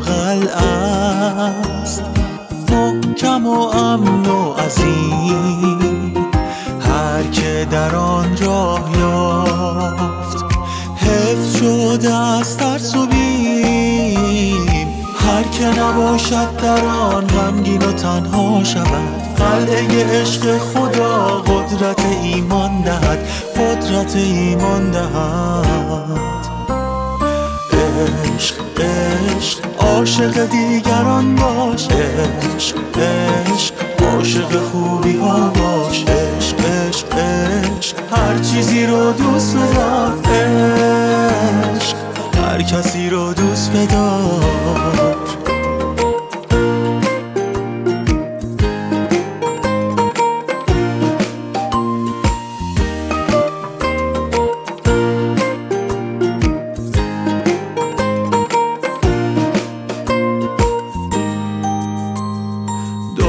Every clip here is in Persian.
قلعه است. محکم و امن و عظیم. هر که در آن راه یافت حفظ شده از ترس و بیم. هر که نباشد در آن غمگین و تنها شود. قلعه عشق خدا قدرت ایمان دهد قدرت ایمان دهد. عاشق دیگران باش عشق عشق. عاشق خوبی ها باش عشق عشق عشق. هر چیزی رو دوست بدار عشق. هر کسی رو دوست بدار.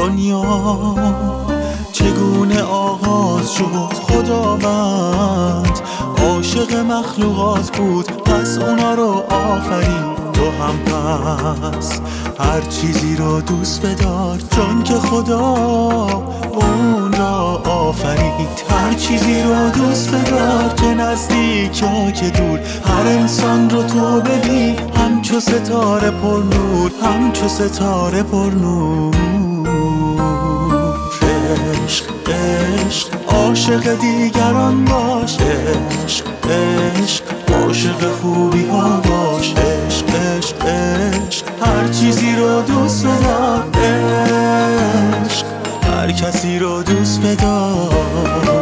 دنیا چگونه آغاز شد؟ خداوند عاشق مخلوقات بود پس اونا رو آفرید تو هم پس. هر چیزی رو دوست بدار چون که خدا اون را آفرید. هر چیزی رو دوست بدار که نزدیک یا که دور. هر انسان رو تو ببین همچو ستاره پر نور همچو ستاره پر نور. عشق عاشق دیگران باش عشق عشق عاشق خوبی ها باش عشق عشق عشق هر چیزی رو دوست بدار. عشق هر کسی رو دوست بدار.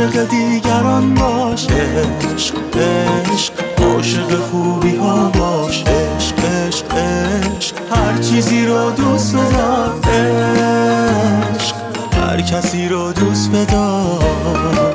عاشق دیگران باش. عشق عشق عاشق خوبی ها باش. عشق عشق عشق هر چیزی رو دوست بدار عشق هر کسی رو دوست بدار